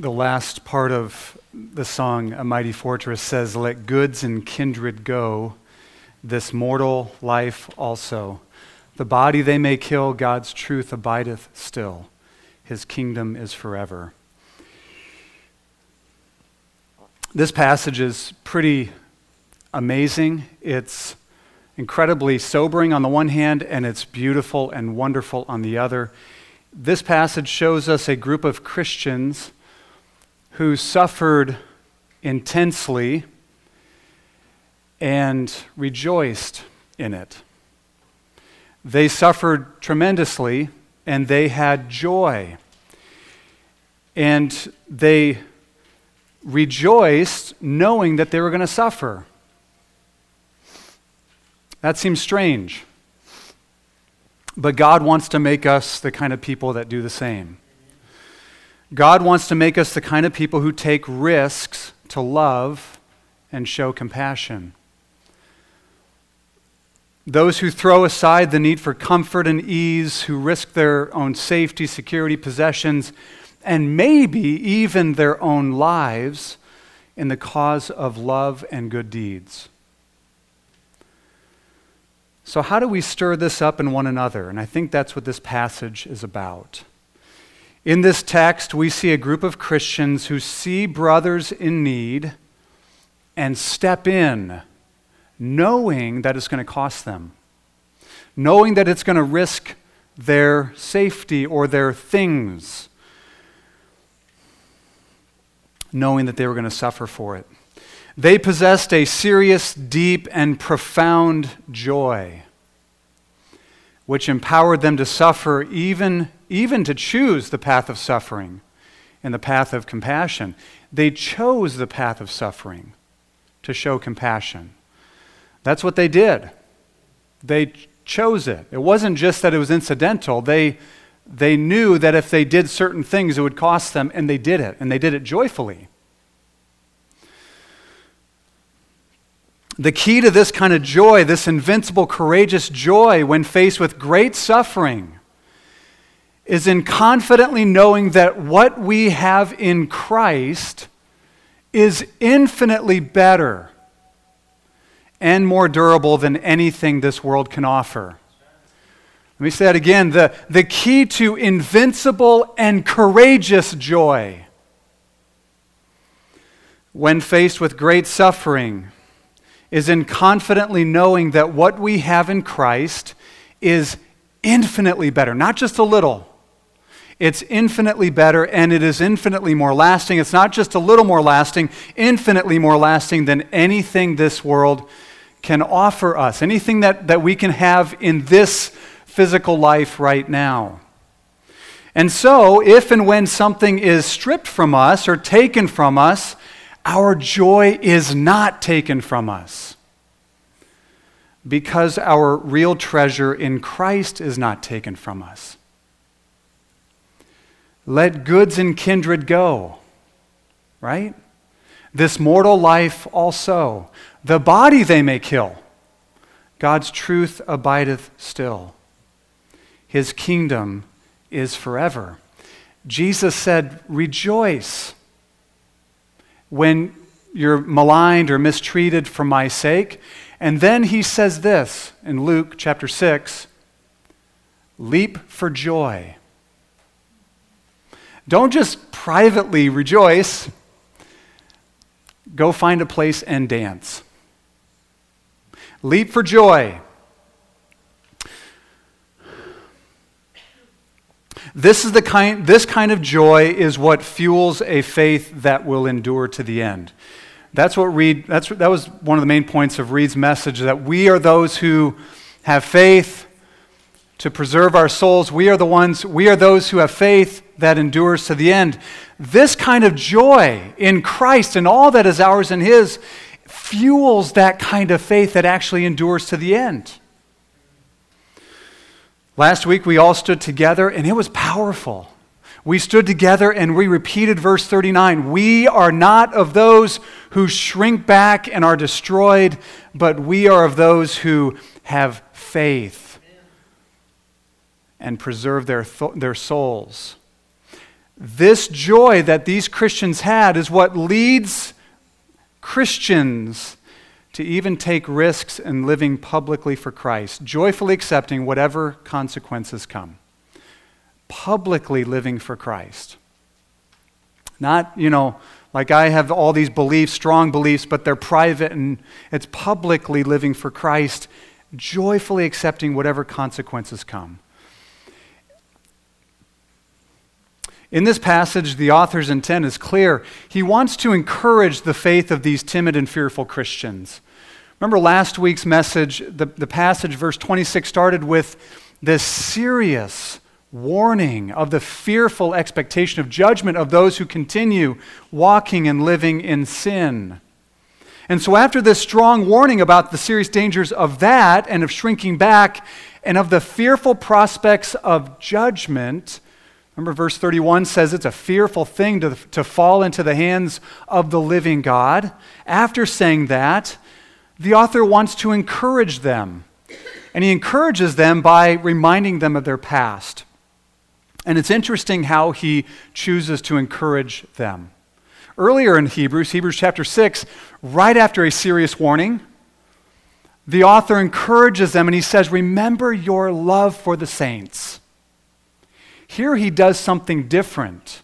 the last part of the song, A Mighty Fortress, says, Let goods and kindred go, this mortal life also. The body they may kill, God's truth abideth still. His kingdom is forever. This passage is pretty amazing. It's incredibly sobering on the one hand, and it's beautiful and wonderful on the other. This passage shows us a group of Christians who suffered intensely and rejoiced in it. They suffered tremendously and they had joy. And they rejoiced knowing that they were going to suffer. That seems strange. But God wants to make us the kind of people that do the same. God wants to make us the kind of people who take risks to love and show compassion. Those who throw aside the need for comfort and ease, who risk their own safety, security, possessions, and maybe even their own lives in the cause of love and good deeds. So, how do we stir this up in one another? And I think that's what this passage is about. In this text, we see a group of Christians who see brothers in need and step in, knowing that it's going to cost them, knowing that it's going to risk their safety or their things, knowing that they were going to suffer for it. They possessed a serious, deep, and profound joy, which empowered them to suffer even even to choose the path of suffering and the path of compassion. They chose the path of suffering to show compassion. That's what they did. They chose it. It wasn't just that it was incidental. They, they knew that if they did certain things, it would cost them, and they did it, and they did it joyfully. The key to this kind of joy, this invincible, courageous joy when faced with great suffering, is in confidently knowing that what we have in Christ is infinitely better and more durable than anything this world can offer. Let me say that again. The, the key to invincible and courageous joy when faced with great suffering is in confidently knowing that what we have in Christ is infinitely better, not just a little it's infinitely better and it is infinitely more lasting. It's not just a little more lasting, infinitely more lasting than anything this world can offer us, anything that, that we can have in this physical life right now. And so, if and when something is stripped from us or taken from us, our joy is not taken from us because our real treasure in Christ is not taken from us. Let goods and kindred go, right? This mortal life also. The body they may kill. God's truth abideth still. His kingdom is forever. Jesus said, Rejoice when you're maligned or mistreated for my sake. And then he says this in Luke chapter 6 Leap for joy don't just privately rejoice, go find a place and dance. Leap for joy. This, is the kind, this kind of joy is what fuels a faith that will endure to the end. That's what Reed, that's, that was one of the main points of Reed's message that we are those who have faith to preserve our souls. We are the ones, we are those who have faith that endures to the end. This kind of joy in Christ and all that is ours in His fuels that kind of faith that actually endures to the end. Last week we all stood together and it was powerful. We stood together and we repeated verse 39 We are not of those who shrink back and are destroyed, but we are of those who have faith and preserve their, th- their souls. This joy that these Christians had is what leads Christians to even take risks in living publicly for Christ, joyfully accepting whatever consequences come. Publicly living for Christ. Not, you know, like I have all these beliefs, strong beliefs, but they're private and it's publicly living for Christ, joyfully accepting whatever consequences come. In this passage, the author's intent is clear. He wants to encourage the faith of these timid and fearful Christians. Remember last week's message, the, the passage, verse 26, started with this serious warning of the fearful expectation of judgment of those who continue walking and living in sin. And so, after this strong warning about the serious dangers of that and of shrinking back and of the fearful prospects of judgment, remember verse 31 says it's a fearful thing to, to fall into the hands of the living God. After saying that, the author wants to encourage them. And he encourages them by reminding them of their past. And it's interesting how he chooses to encourage them. Earlier in Hebrews, Hebrews chapter 6, right after a serious warning, the author encourages them and he says, Remember your love for the saints. Here he does something different.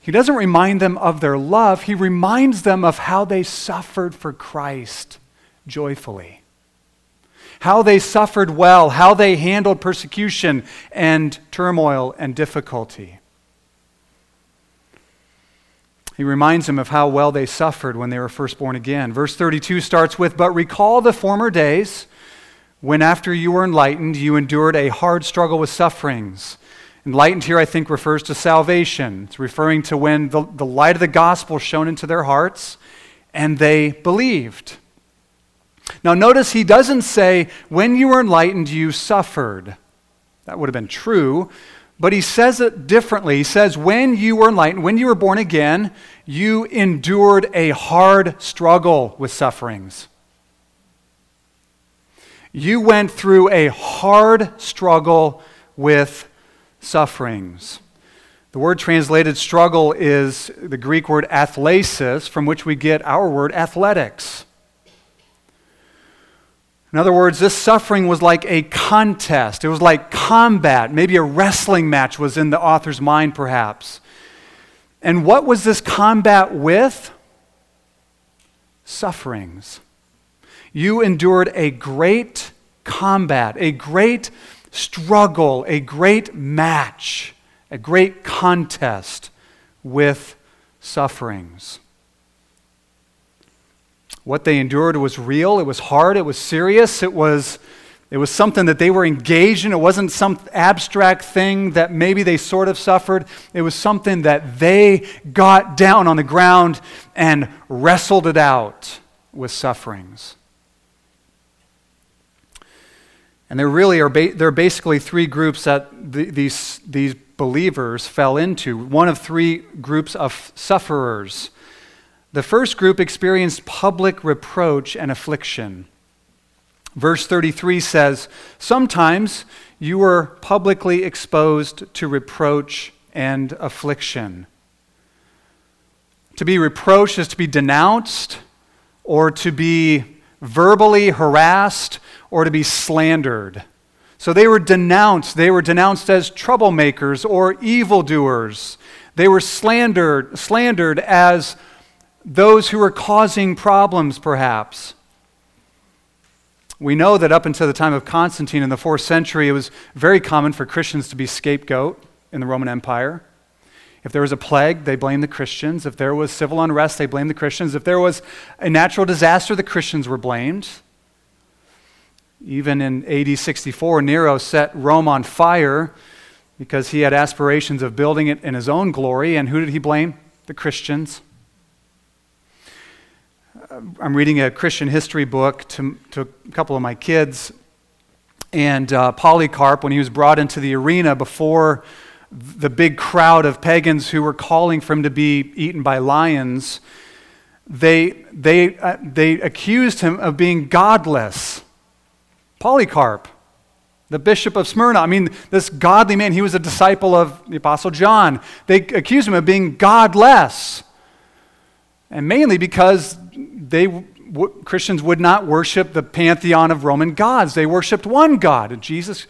He doesn't remind them of their love, he reminds them of how they suffered for Christ joyfully how they suffered well, how they handled persecution and turmoil and difficulty. He reminds them of how well they suffered when they were first born again. Verse 32 starts with But recall the former days when, after you were enlightened, you endured a hard struggle with sufferings. Enlightened here, I think, refers to salvation. It's referring to when the, the light of the gospel shone into their hearts and they believed. Now, notice he doesn't say, when you were enlightened, you suffered. That would have been true, but he says it differently. He says, when you were enlightened, when you were born again, you endured a hard struggle with sufferings. You went through a hard struggle with sufferings. The word translated struggle is the Greek word athlesis, from which we get our word athletics. In other words, this suffering was like a contest. It was like combat. Maybe a wrestling match was in the author's mind, perhaps. And what was this combat with? Sufferings. You endured a great combat, a great struggle, a great match, a great contest with sufferings. What they endured was real, it was hard, it was serious, it was, it was something that they were engaged in. It wasn't some abstract thing that maybe they sort of suffered. It was something that they got down on the ground and wrestled it out with sufferings. And there really are, ba- there are basically three groups that the, these, these believers fell into. One of three groups of sufferers. The first group experienced public reproach and affliction. Verse 33 says, Sometimes you were publicly exposed to reproach and affliction. To be reproached is to be denounced, or to be verbally harassed, or to be slandered. So they were denounced. They were denounced as troublemakers or evildoers. They were slandered, slandered as those who were causing problems, perhaps. We know that up until the time of Constantine in the fourth century, it was very common for Christians to be scapegoat in the Roman Empire. If there was a plague, they blamed the Christians. If there was civil unrest, they blamed the Christians. If there was a natural disaster, the Christians were blamed. Even in AD 64, Nero set Rome on fire because he had aspirations of building it in his own glory. And who did he blame? The Christians. I'm reading a Christian history book to, to a couple of my kids. And uh, Polycarp, when he was brought into the arena before the big crowd of pagans who were calling for him to be eaten by lions, they, they, uh, they accused him of being godless. Polycarp. The bishop of Smyrna, I mean, this godly man, he was a disciple of the Apostle John. They accused him of being godless. And mainly because they, w- Christians would not worship the pantheon of Roman gods. They worshiped one God, Jesus,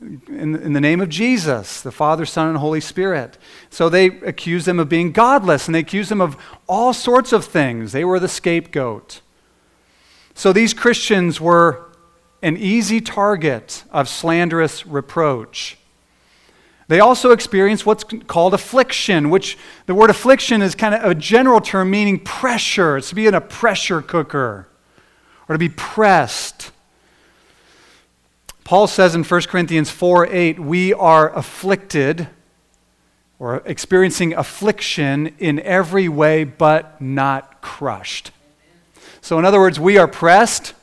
in, in the name of Jesus, the Father, Son, and Holy Spirit. So they accused them of being godless, and they accused them of all sorts of things. They were the scapegoat. So these Christians were an easy target of slanderous reproach. They also experience what's called affliction, which the word affliction is kind of a general term meaning pressure. It's to be in a pressure cooker or to be pressed. Paul says in 1 Corinthians 4 8, we are afflicted or experiencing affliction in every way, but not crushed. So, in other words, we are pressed,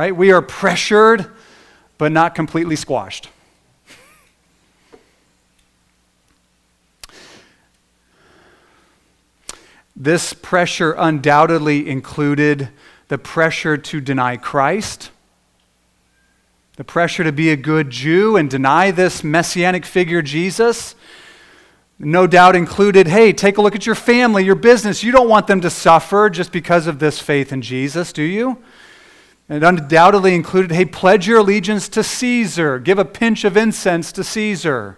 right? We are pressured, but not completely squashed. This pressure undoubtedly included the pressure to deny Christ, the pressure to be a good Jew and deny this messianic figure, Jesus. No doubt included, hey, take a look at your family, your business. You don't want them to suffer just because of this faith in Jesus, do you? It undoubtedly included, hey, pledge your allegiance to Caesar, give a pinch of incense to Caesar.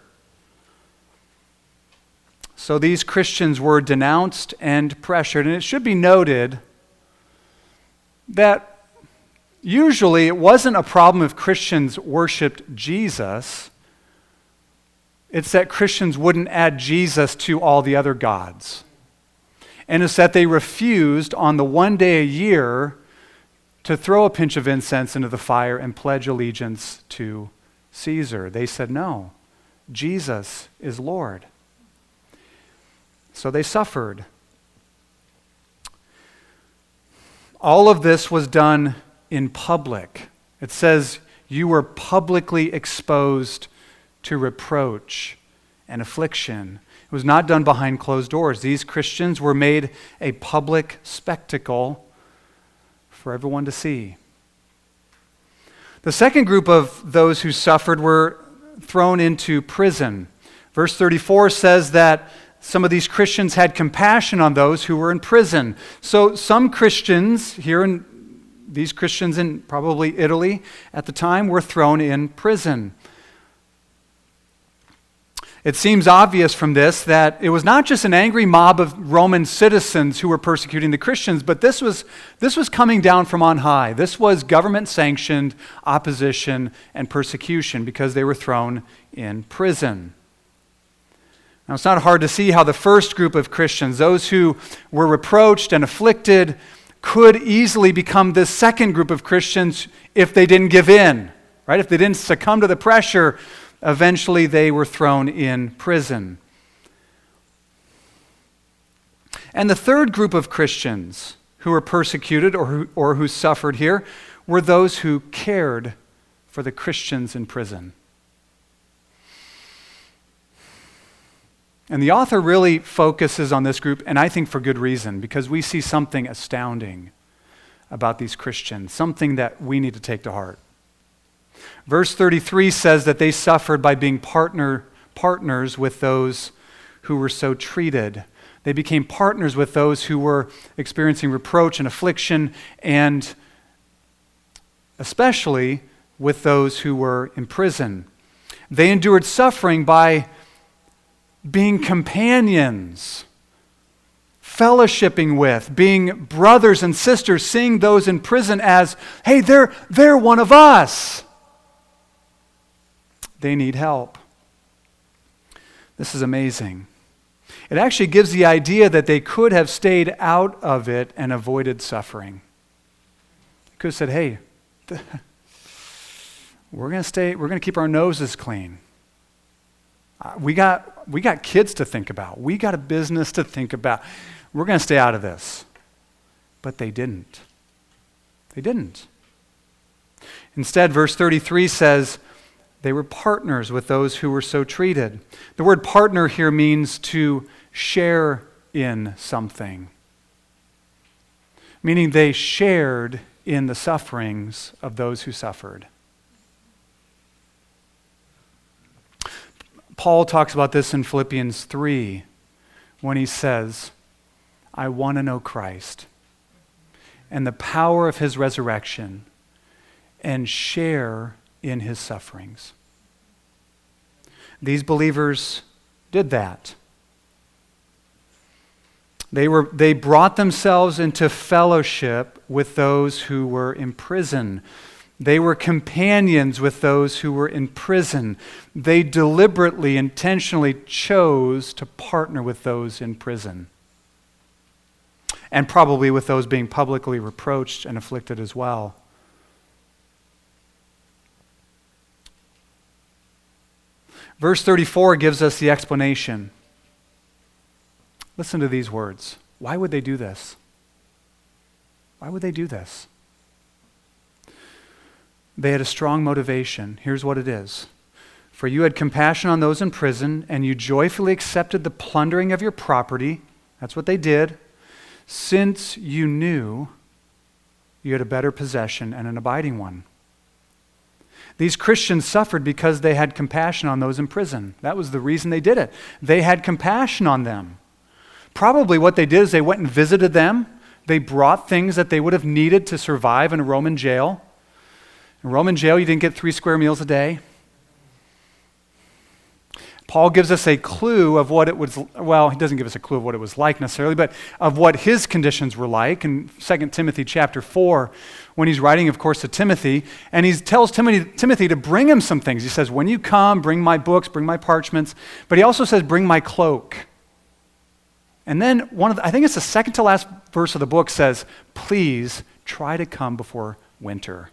So these Christians were denounced and pressured. And it should be noted that usually it wasn't a problem if Christians worshiped Jesus, it's that Christians wouldn't add Jesus to all the other gods. And it's that they refused on the one day a year to throw a pinch of incense into the fire and pledge allegiance to Caesar. They said, no, Jesus is Lord. So they suffered. All of this was done in public. It says, You were publicly exposed to reproach and affliction. It was not done behind closed doors. These Christians were made a public spectacle for everyone to see. The second group of those who suffered were thrown into prison. Verse 34 says that some of these Christians had compassion on those who were in prison. So some Christians here in these Christians in probably Italy at the time were thrown in prison. It seems obvious from this that it was not just an angry mob of Roman citizens who were persecuting the Christians, but this was, this was coming down from on high. This was government sanctioned opposition and persecution because they were thrown in prison. Now, it's not hard to see how the first group of Christians, those who were reproached and afflicted, could easily become the second group of Christians if they didn't give in, right? If they didn't succumb to the pressure Eventually, they were thrown in prison. And the third group of Christians who were persecuted or who, or who suffered here were those who cared for the Christians in prison. And the author really focuses on this group, and I think for good reason, because we see something astounding about these Christians, something that we need to take to heart. Verse 33 says that they suffered by being partner, partners with those who were so treated. They became partners with those who were experiencing reproach and affliction, and especially with those who were in prison. They endured suffering by being companions, fellowshipping with, being brothers and sisters, seeing those in prison as, hey, they're, they're one of us. They need help. This is amazing. It actually gives the idea that they could have stayed out of it and avoided suffering. They could have said, hey, we're going to stay, we're going to keep our noses clean. Uh, we got, we got kids to think about. We got a business to think about. We're going to stay out of this. But they didn't. They didn't. Instead, verse 33 says, they were partners with those who were so treated. The word partner here means to share in something, meaning they shared in the sufferings of those who suffered. Paul talks about this in Philippians 3 when he says, I want to know Christ and the power of his resurrection and share in his sufferings. These believers did that. They, were, they brought themselves into fellowship with those who were in prison. They were companions with those who were in prison. They deliberately, intentionally chose to partner with those in prison. And probably with those being publicly reproached and afflicted as well. Verse 34 gives us the explanation. Listen to these words. Why would they do this? Why would they do this? They had a strong motivation. Here's what it is For you had compassion on those in prison, and you joyfully accepted the plundering of your property. That's what they did. Since you knew you had a better possession and an abiding one. These Christians suffered because they had compassion on those in prison. That was the reason they did it. They had compassion on them. Probably what they did is they went and visited them. They brought things that they would have needed to survive in a Roman jail. In Roman jail, you didn't get three square meals a day. Paul gives us a clue of what it was, well, he doesn't give us a clue of what it was like necessarily, but of what his conditions were like in 2 Timothy chapter 4, when he's writing, of course, to Timothy, and he tells Timothy, Timothy to bring him some things. He says, When you come, bring my books, bring my parchments, but he also says, Bring my cloak. And then one of the, I think it's the second to last verse of the book says, please try to come before winter.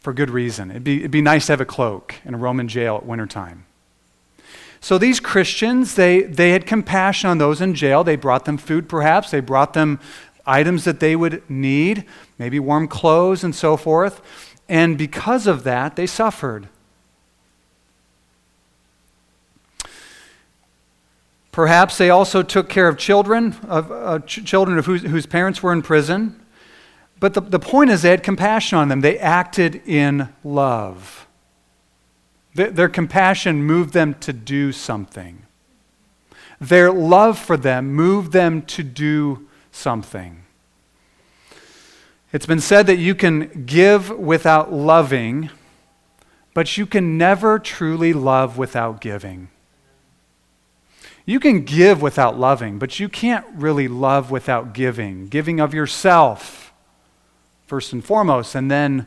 For good reason. It'd be, it'd be nice to have a cloak in a Roman jail at wintertime. So these Christians, they, they had compassion on those in jail. They brought them food, perhaps. They brought them items that they would need, maybe warm clothes and so forth. And because of that, they suffered. Perhaps they also took care of children, of uh, ch- children of whose, whose parents were in prison. But the, the point is, they had compassion on them. They acted in love. Th- their compassion moved them to do something. Their love for them moved them to do something. It's been said that you can give without loving, but you can never truly love without giving. You can give without loving, but you can't really love without giving. Giving of yourself, first and foremost. And then,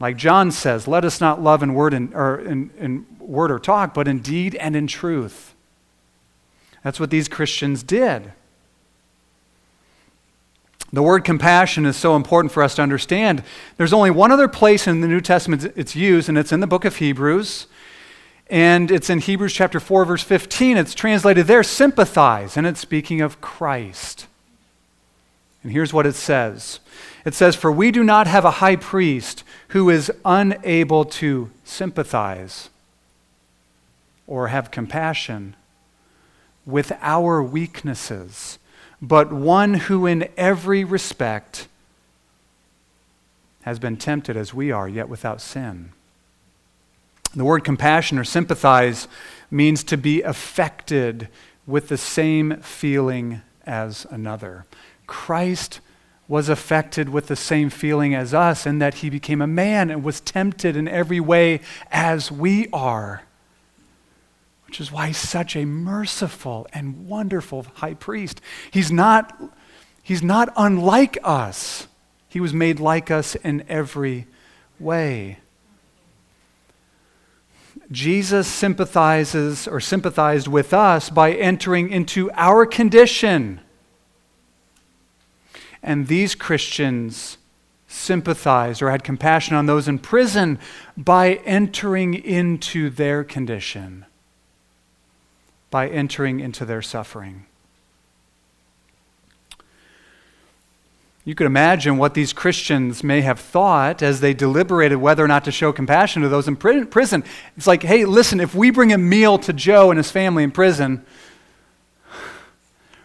like John says, let us not love in word, and, or in, in word or talk, but in deed and in truth. That's what these Christians did. The word compassion is so important for us to understand. There's only one other place in the New Testament it's used, and it's in the book of Hebrews. And it's in Hebrews chapter 4, verse 15. It's translated there, sympathize. And it's speaking of Christ. And here's what it says it says, For we do not have a high priest who is unable to sympathize or have compassion with our weaknesses, but one who in every respect has been tempted as we are, yet without sin. The word compassion or sympathize means to be affected with the same feeling as another. Christ was affected with the same feeling as us in that he became a man and was tempted in every way as we are. Which is why he's such a merciful and wonderful high priest. He's not, he's not unlike us, he was made like us in every way. Jesus sympathizes or sympathized with us by entering into our condition. And these Christians sympathized or had compassion on those in prison by entering into their condition, by entering into their suffering. You could imagine what these Christians may have thought as they deliberated whether or not to show compassion to those in prison. It's like, hey, listen, if we bring a meal to Joe and his family in prison,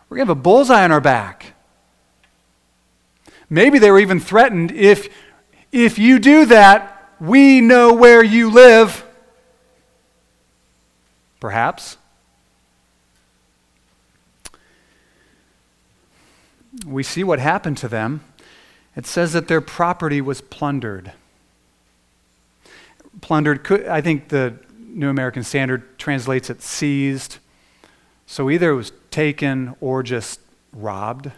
we're going to have a bullseye on our back. Maybe they were even threatened if, if you do that, we know where you live. perhaps. We see what happened to them. It says that their property was plundered. Plundered, could, I think the New American Standard translates it seized. So either it was taken or just robbed.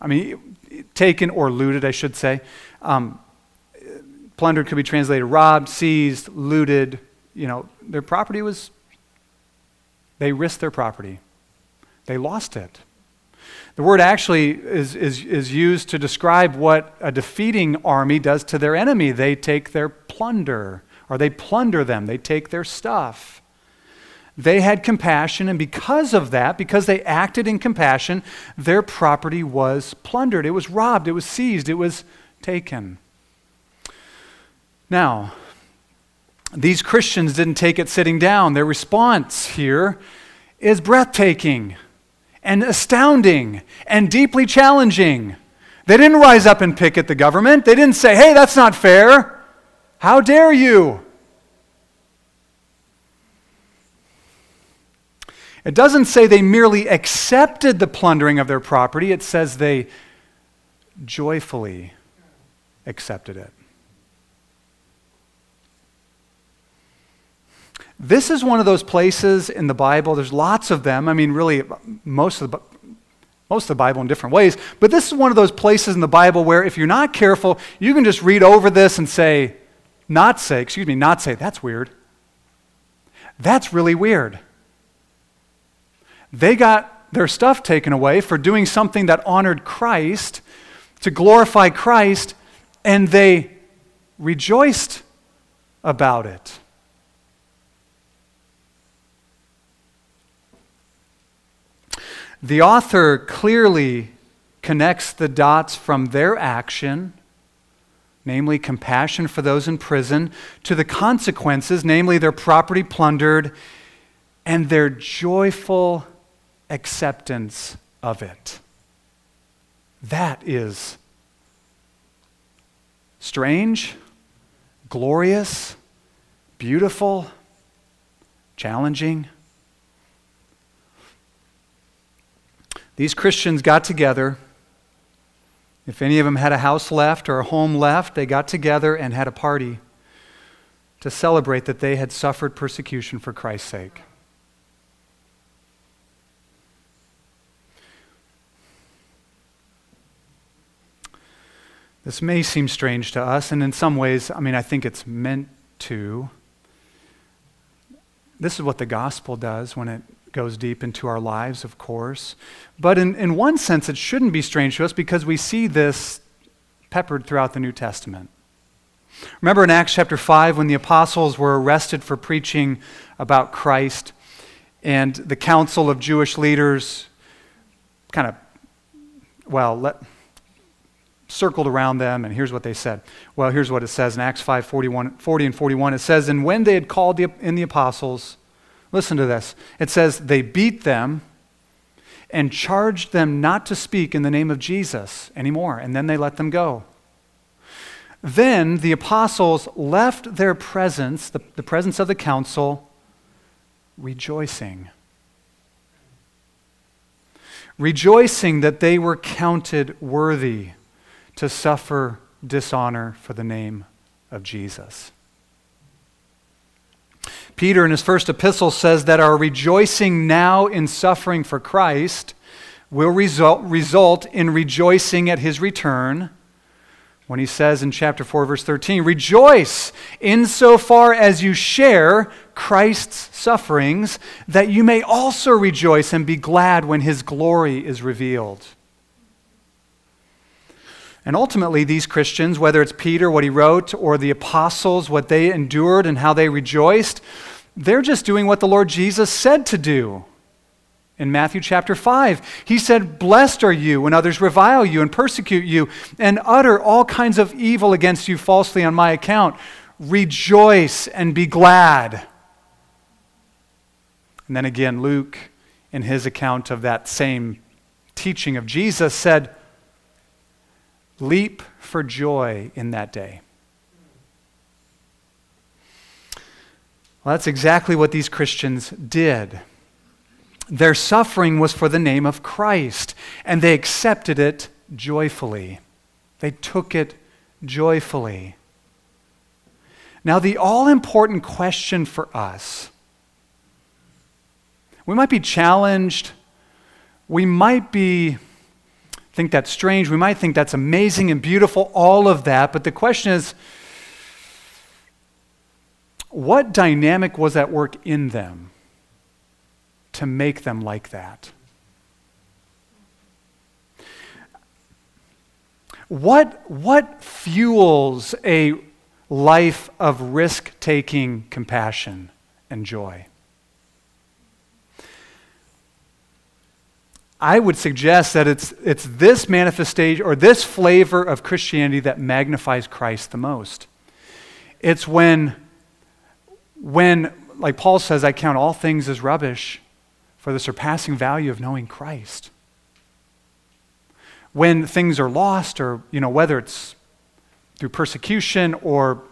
I mean, taken or looted, I should say. Um, plundered could be translated robbed, seized, looted. You know, their property was, they risked their property. They lost it. The word actually is, is, is used to describe what a defeating army does to their enemy. They take their plunder, or they plunder them, they take their stuff. They had compassion, and because of that, because they acted in compassion, their property was plundered. It was robbed, it was seized, it was taken. Now, these Christians didn't take it sitting down. Their response here is breathtaking and astounding and deeply challenging. They didn't rise up and picket the government. They didn't say, hey, that's not fair. How dare you? It doesn't say they merely accepted the plundering of their property, it says they joyfully accepted it. This is one of those places in the Bible, there's lots of them. I mean, really, most of the most of the Bible in different ways. But this is one of those places in the Bible where if you're not careful, you can just read over this and say, not say, excuse me, not say, that's weird. That's really weird. They got their stuff taken away for doing something that honored Christ, to glorify Christ, and they rejoiced about it. The author clearly connects the dots from their action, namely compassion for those in prison, to the consequences, namely their property plundered, and their joyful acceptance of it. That is strange, glorious, beautiful, challenging. These Christians got together. If any of them had a house left or a home left, they got together and had a party to celebrate that they had suffered persecution for Christ's sake. This may seem strange to us, and in some ways, I mean, I think it's meant to. This is what the gospel does when it goes deep into our lives, of course. But in, in one sense, it shouldn't be strange to us because we see this peppered throughout the New Testament. Remember in Acts chapter 5 when the apostles were arrested for preaching about Christ, and the council of Jewish leaders kind of, well, let circled around them, and here's what they said. Well, here's what it says in Acts 5 41, 40 and 41. It says, And when they had called the, in the apostles, listen to this. It says, They beat them and charged them not to speak in the name of Jesus anymore, and then they let them go. Then the apostles left their presence, the, the presence of the council, rejoicing. Rejoicing that they were counted worthy to suffer dishonor for the name of Jesus. Peter, in his first epistle, says that our rejoicing now in suffering for Christ will result, result in rejoicing at his return. When he says in chapter 4, verse 13, Rejoice insofar as you share Christ's sufferings, that you may also rejoice and be glad when his glory is revealed. And ultimately, these Christians, whether it's Peter, what he wrote, or the apostles, what they endured and how they rejoiced, they're just doing what the Lord Jesus said to do. In Matthew chapter 5, he said, Blessed are you when others revile you and persecute you and utter all kinds of evil against you falsely on my account. Rejoice and be glad. And then again, Luke, in his account of that same teaching of Jesus, said, Leap for joy in that day. Well, that's exactly what these Christians did. Their suffering was for the name of Christ, and they accepted it joyfully. They took it joyfully. Now, the all important question for us we might be challenged, we might be think that's strange, we might think that's amazing and beautiful, all of that, but the question is, what dynamic was at work in them to make them like that? What, what fuels a life of risk taking compassion and joy? I would suggest that it's, it's this manifestation or this flavor of Christianity that magnifies Christ the most. It's when when, like Paul says, I count all things as rubbish for the surpassing value of knowing Christ. When things are lost, or, you know, whether it's through persecution or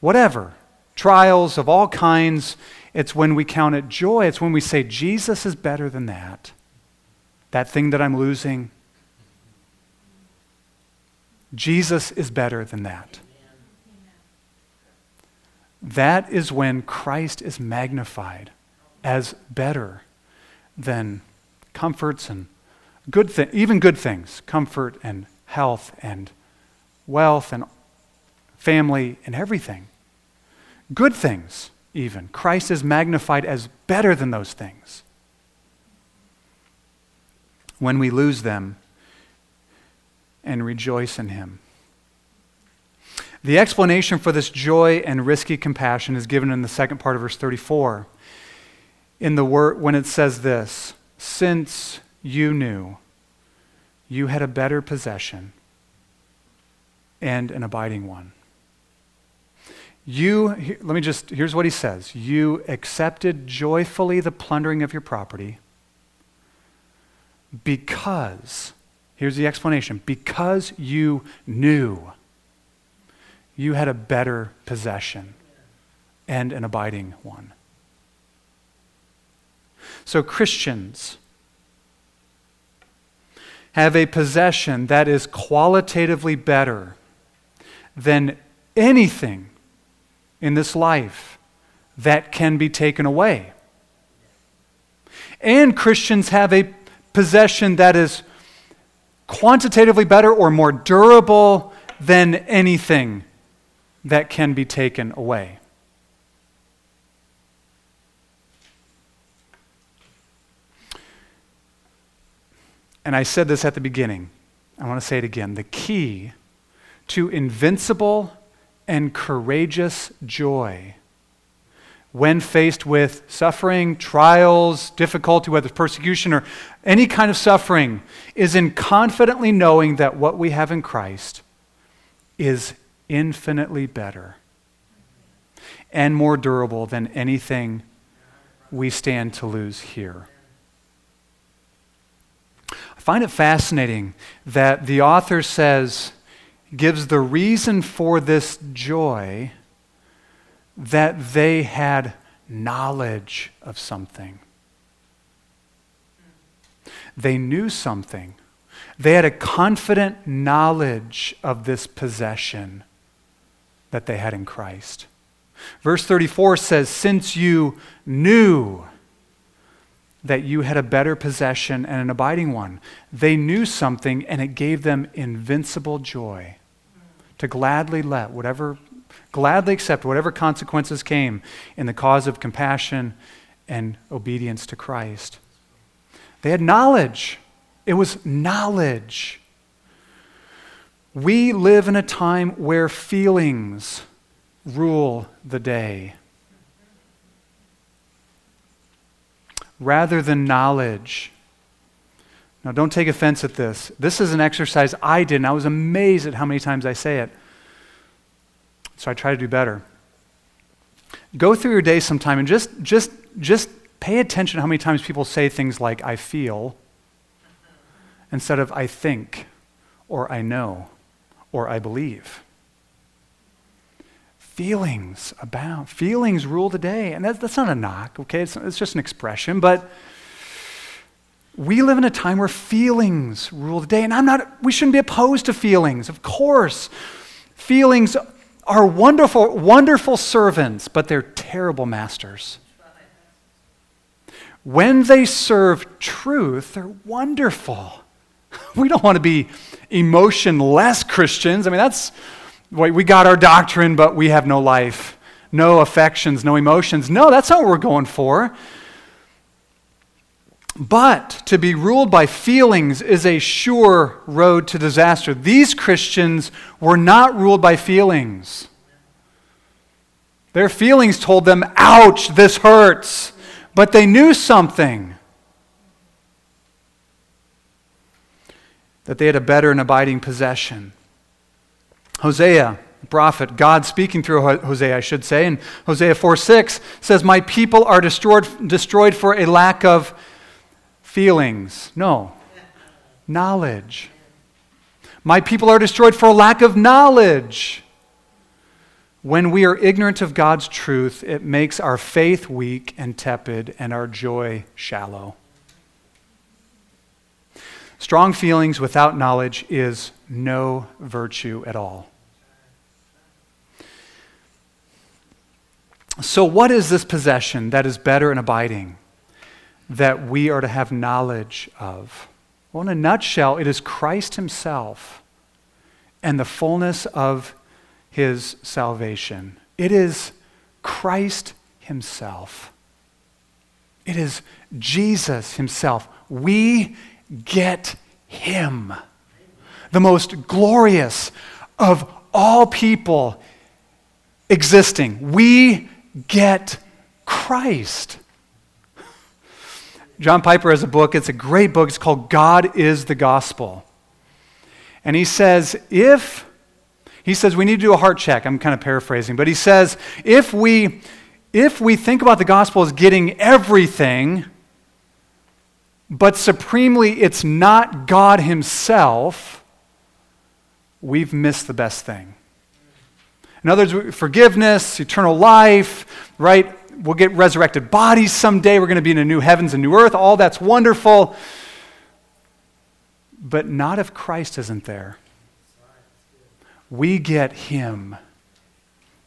whatever, trials of all kinds, it's when we count it joy. It's when we say, Jesus is better than that. That thing that I'm losing, Jesus is better than that. That is when Christ is magnified as better than comforts and good things, even good things, comfort and health and wealth and family and everything. Good things, even. Christ is magnified as better than those things. When we lose them and rejoice in Him. The explanation for this joy and risky compassion is given in the second part of verse 34. In the word when it says this, since you knew you had a better possession and an abiding one. You, let me just, here's what he says. You accepted joyfully the plundering of your property because, here's the explanation, because you knew you had a better possession and an abiding one. So, Christians have a possession that is qualitatively better than anything in this life that can be taken away. And Christians have a possession that is quantitatively better or more durable than anything that can be taken away. And I said this at the beginning. I want to say it again. The key to invincible and courageous joy when faced with suffering, trials, difficulty, whether it's persecution or any kind of suffering, is in confidently knowing that what we have in Christ is infinitely better and more durable than anything we stand to lose here. I find it fascinating that the author says, gives the reason for this joy that they had knowledge of something. They knew something. They had a confident knowledge of this possession that they had in Christ. Verse 34 says, Since you knew that you had a better possession and an abiding one, they knew something and it gave them invincible joy to gladly let whatever, gladly accept whatever consequences came in the cause of compassion and obedience to Christ. They had knowledge. It was knowledge we live in a time where feelings rule the day rather than knowledge. Now, don't take offense at this. This is an exercise I did, and I was amazed at how many times I say it. So I try to do better. Go through your day sometime and just, just, just pay attention how many times people say things like, I feel, instead of I think or I know or I believe. feelings abound. Feelings rule the day. And that's, that's not a knock, okay? It's, it's just an expression. But we live in a time where feelings rule the day. And I'm not, we shouldn't be opposed to feelings, of course. Feelings are wonderful, wonderful servants, but they're terrible masters. When they serve truth, they're wonderful. We don't want to be emotionless Christians. I mean, that's we got our doctrine, but we have no life, no affections, no emotions. No, that's not what we're going for. But to be ruled by feelings is a sure road to disaster. These Christians were not ruled by feelings. Their feelings told them, ouch, this hurts. But they knew something that they had a better and abiding possession. Hosea, prophet, God speaking through Hosea, I should say, in Hosea 4 6 says, My people are destroyed, destroyed for a lack of feelings. No, knowledge. My people are destroyed for lack of knowledge. When we are ignorant of God's truth, it makes our faith weak and tepid and our joy shallow. Strong feelings without knowledge is no virtue at all. So, what is this possession that is better and abiding that we are to have knowledge of? Well, in a nutshell, it is Christ Himself and the fullness of His salvation. It is Christ Himself. It is Jesus Himself. We get Him the most glorious of all people existing. We get Christ. John Piper has a book. It's a great book. It's called God is the Gospel. And he says, if, he says we need to do a heart check. I'm kind of paraphrasing, but he says, if we, if we think about the gospel as getting everything, but supremely it's not God Himself, we've missed the best thing. In other words, forgiveness, eternal life, right? We'll get resurrected bodies someday. We're going to be in a new heavens and new earth. All that's wonderful. But not if Christ isn't there. We get Him,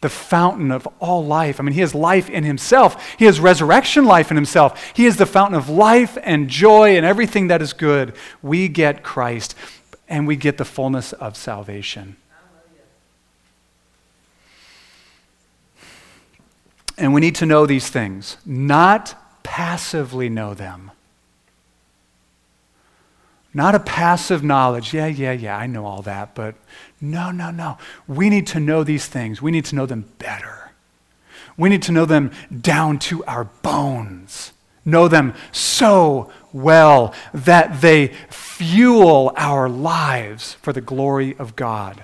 the fountain of all life. I mean, He has life in Himself, He has resurrection life in Himself. He is the fountain of life and joy and everything that is good. We get Christ and we get the fullness of salvation. And we need to know these things, not passively know them. Not a passive knowledge. Yeah, yeah, yeah, I know all that. But no, no, no. We need to know these things. We need to know them better. We need to know them down to our bones. Know them so well that they fuel our lives for the glory of God.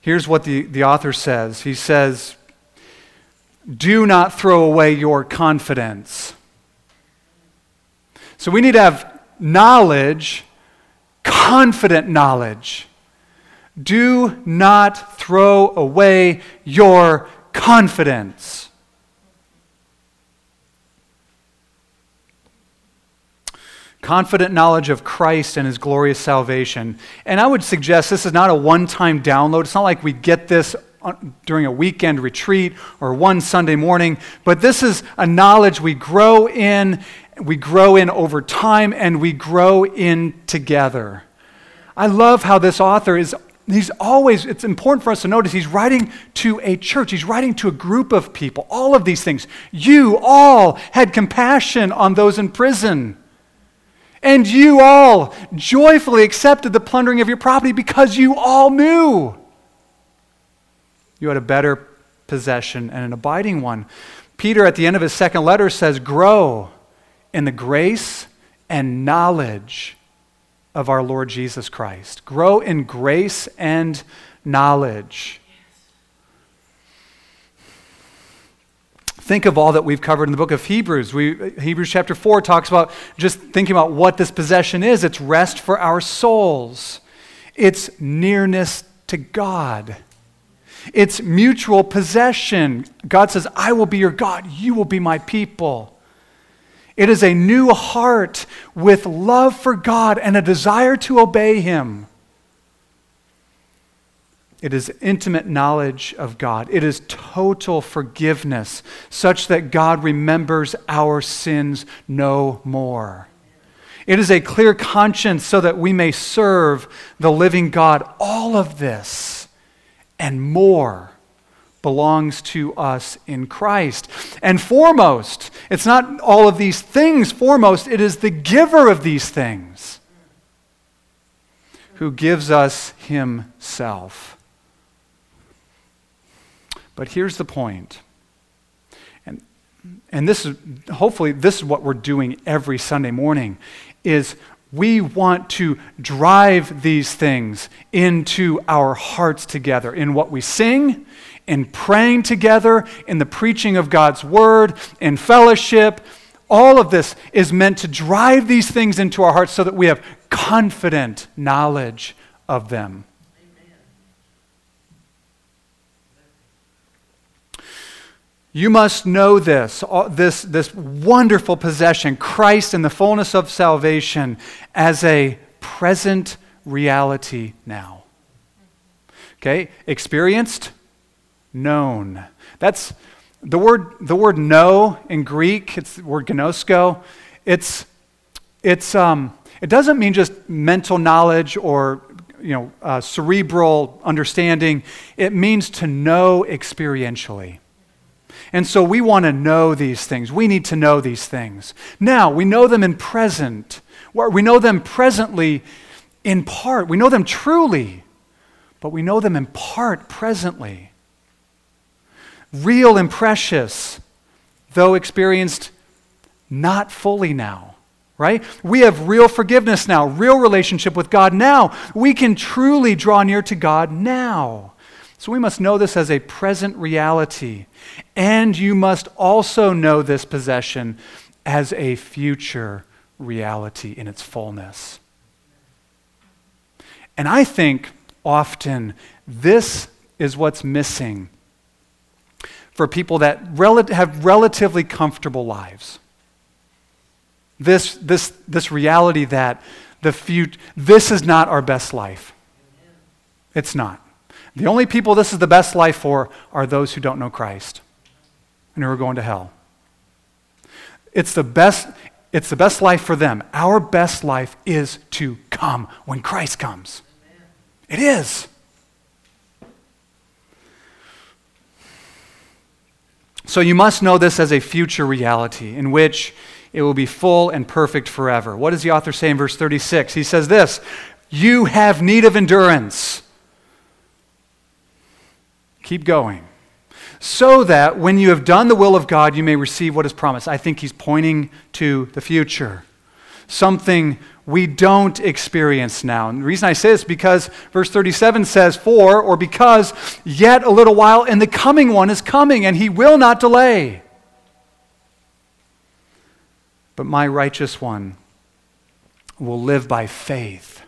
Here's what the, the author says He says, Do not throw away your confidence. So we need to have knowledge, confident knowledge. Do not throw away your confidence. confident knowledge of Christ and his glorious salvation. And I would suggest this is not a one time download. It's not like we get this during a weekend retreat or one Sunday morning, but this is a knowledge we grow in, we grow in over time, and we grow in together. I love how this author is he's always, it's important for us to notice, he's writing to a church. He's writing to a group of people. All of these things. You all had compassion on those in prison. And you all joyfully accepted the plundering of your property because you all knew you had a better possession and an abiding one. Peter, at the end of his second letter, says, Grow in the grace and knowledge of our Lord Jesus Christ. Grow in grace and knowledge. think of all that we've covered in the book of Hebrews. We, Hebrews chapter 4 talks about just thinking about what this possession is it's rest for our souls, it's nearness to God. It's mutual possession. God says, I will be your God, you will be my people. It is a new heart with love for God and a desire to obey Him. It is intimate knowledge of God. It is total forgiveness, such that God remembers our sins no more. It is a clear conscience so that we may serve the living God. All of this and more belongs to us in Christ. And foremost, it's not all of these things foremost, it is the giver of these things who gives us himself. But here's the point. And, and this is hopefully this is what we're doing every Sunday morning is we want to drive these things into our hearts together in what we sing, in praying together, in the preaching of God's word, in fellowship. All of this is meant to drive these things into our hearts so that we have confident knowledge of them. You must know this, this, this wonderful possession, Christ in the fullness of salvation, as a present reality now. Okay? Experienced, known. That's the word, the word know in Greek, it's the word gnosko. It's, it's, um, it doesn't mean just mental knowledge or you know, uh, cerebral understanding. It means to know experientially. And so we want to know these things. We need to know these things. Now, we know them in present. We know them presently in part. We know them truly, but we know them in part presently. Real and precious, though experienced not fully now right? We have real forgiveness now, real relationship with God now. We can truly draw near to God now. So we must know this as a present reality. And you must also know this possession as a future reality in its fullness. And I think often this is what's missing for people that rel- have relatively comfortable lives. This, this, this reality that the future, this is not our best life. It's not. The only people this is the best life for are those who don't know Christ and who are going to hell. It's the best, it's the best life for them. Our best life is to come when Christ comes. It is. So you must know this as a future reality in which it will be full and perfect forever. What does the author say in verse 36? He says this You have need of endurance Keep going. So that when you have done the will of God, you may receive what is promised. I think he's pointing to the future. Something we don't experience now. And the reason I say this is because verse 37 says, For, or because, yet a little while, and the coming one is coming, and he will not delay. But my righteous one will live by faith.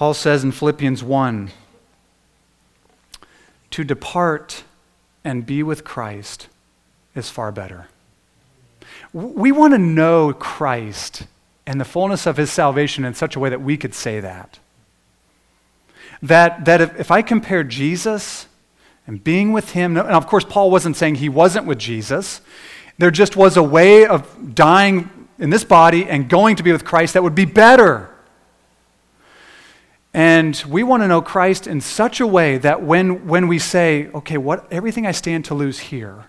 Paul says in Philippians 1 to depart and be with Christ is far better. We want to know Christ and the fullness of his salvation in such a way that we could say that. That, that if, if I compare Jesus and being with him, and of course, Paul wasn't saying he wasn't with Jesus, there just was a way of dying in this body and going to be with Christ that would be better. And we want to know Christ in such a way that when, when we say, okay, what, everything I stand to lose here,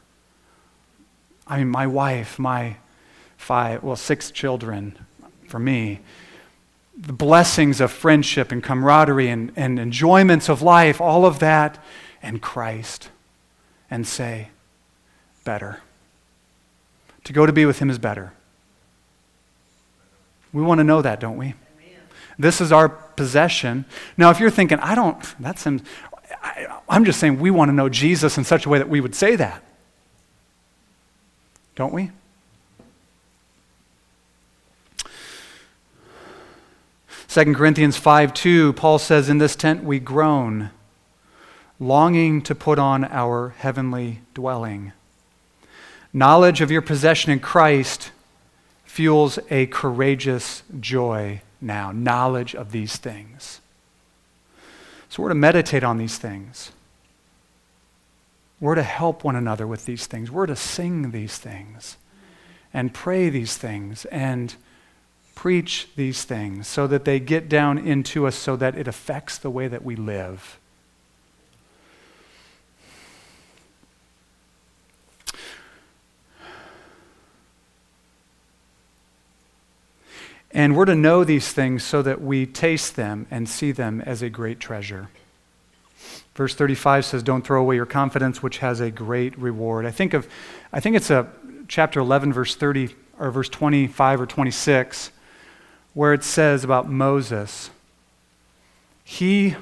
I mean, my wife, my five, well, six children for me, the blessings of friendship and camaraderie and, and enjoyments of life, all of that, and Christ, and say, better. To go to be with Him is better. We want to know that, don't we? This is our possession. Now, if you're thinking, I don't, that seems, I, I'm just saying we want to know Jesus in such a way that we would say that. Don't we? 2 Corinthians 5 2, Paul says, In this tent we groan, longing to put on our heavenly dwelling. Knowledge of your possession in Christ fuels a courageous joy now. Knowledge of these things. So we're to meditate on these things. We're to help one another with these things. We're to sing these things and pray these things and preach these things so that they get down into us so that it affects the way that we live. And we're to know these things so that we taste them and see them as a great treasure. Verse 35 says, Don't throw away your confidence, which has a great reward. I think of I think it's a chapter 11, verse 30 or verse 25 or 26, where it says about Moses. He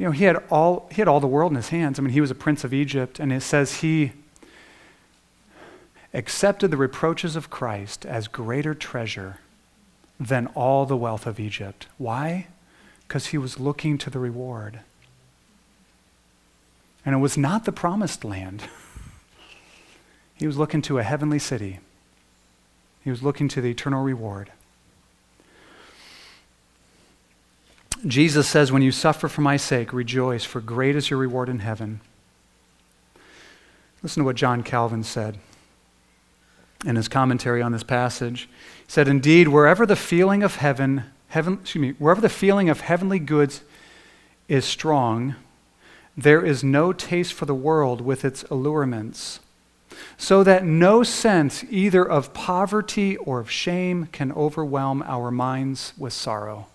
you know, he had all he had all the world in his hands. I mean, he was a prince of Egypt, and it says he accepted the reproaches of Christ as greater treasure than all the wealth of Egypt. Why? Because he was looking to the reward. And it was not the promised land. he was looking to a heavenly city. He was looking to the eternal reward. Jesus says, When you suffer for my sake, rejoice, for great is your reward in heaven. Listen to what John Calvin said in his commentary on this passage. He said, Indeed, wherever the feeling of heaven, heaven excuse me, wherever the feeling of heavenly goods is strong, there is no taste for the world with its allurements, so that no sense either of poverty or of shame can overwhelm our minds with sorrow.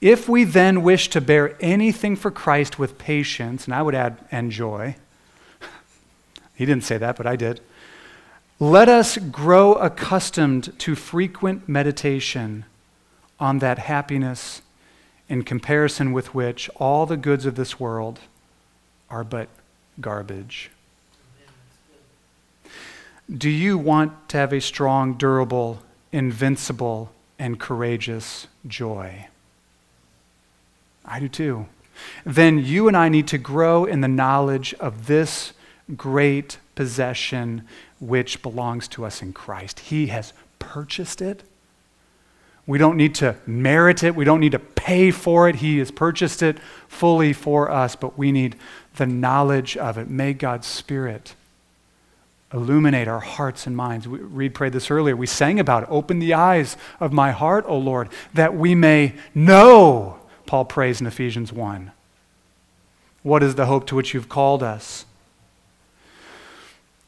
If we then wish to bear anything for Christ with patience, and I would add, and joy, he didn't say that, but I did let us grow accustomed to frequent meditation on that happiness in comparison with which all the goods of this world are but garbage. Do you want to have a strong, durable, invincible, and courageous joy? I do too. Then you and I need to grow in the knowledge of this great possession which belongs to us in Christ. He has purchased it. We don't need to merit it. We don't need to pay for it. He has purchased it fully for us, but we need the knowledge of it. May God's Spirit illuminate our hearts and minds. We, Reed prayed this earlier. We sang about it. Open the eyes of my heart, O Lord, that we may know, Paul prays in Ephesians 1. What is the hope to which you've called us?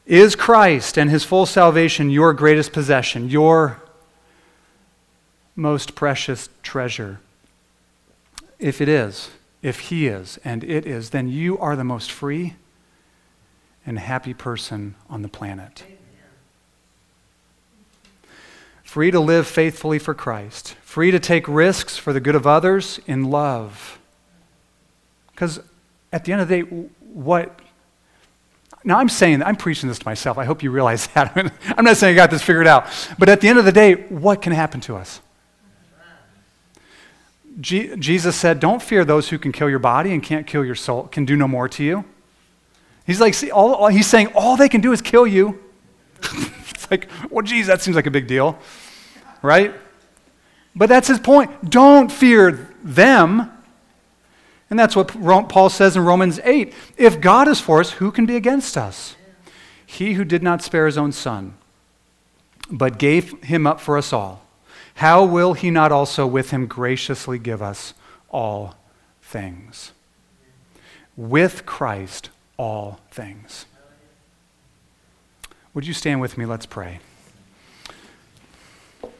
Is Christ and his full salvation your greatest possession, your most precious treasure? If it is, if he is, and it is, then you are the most free and happy person on the planet. Free to live faithfully for Christ, free to take risks for the good of others in love. Because at the end of the day, what now, I'm saying, I'm preaching this to myself. I hope you realize that. I'm not saying I got this figured out. But at the end of the day, what can happen to us? Je- Jesus said, Don't fear those who can kill your body and can't kill your soul, can do no more to you. He's like, see, all, all, he's saying, all they can do is kill you. it's like, well, geez, that seems like a big deal, right? But that's his point. Don't fear them. And that's what Paul says in Romans 8. If God is for us, who can be against us? He who did not spare his own son, but gave him up for us all, how will he not also with him graciously give us all things? With Christ, all things. Would you stand with me? Let's pray.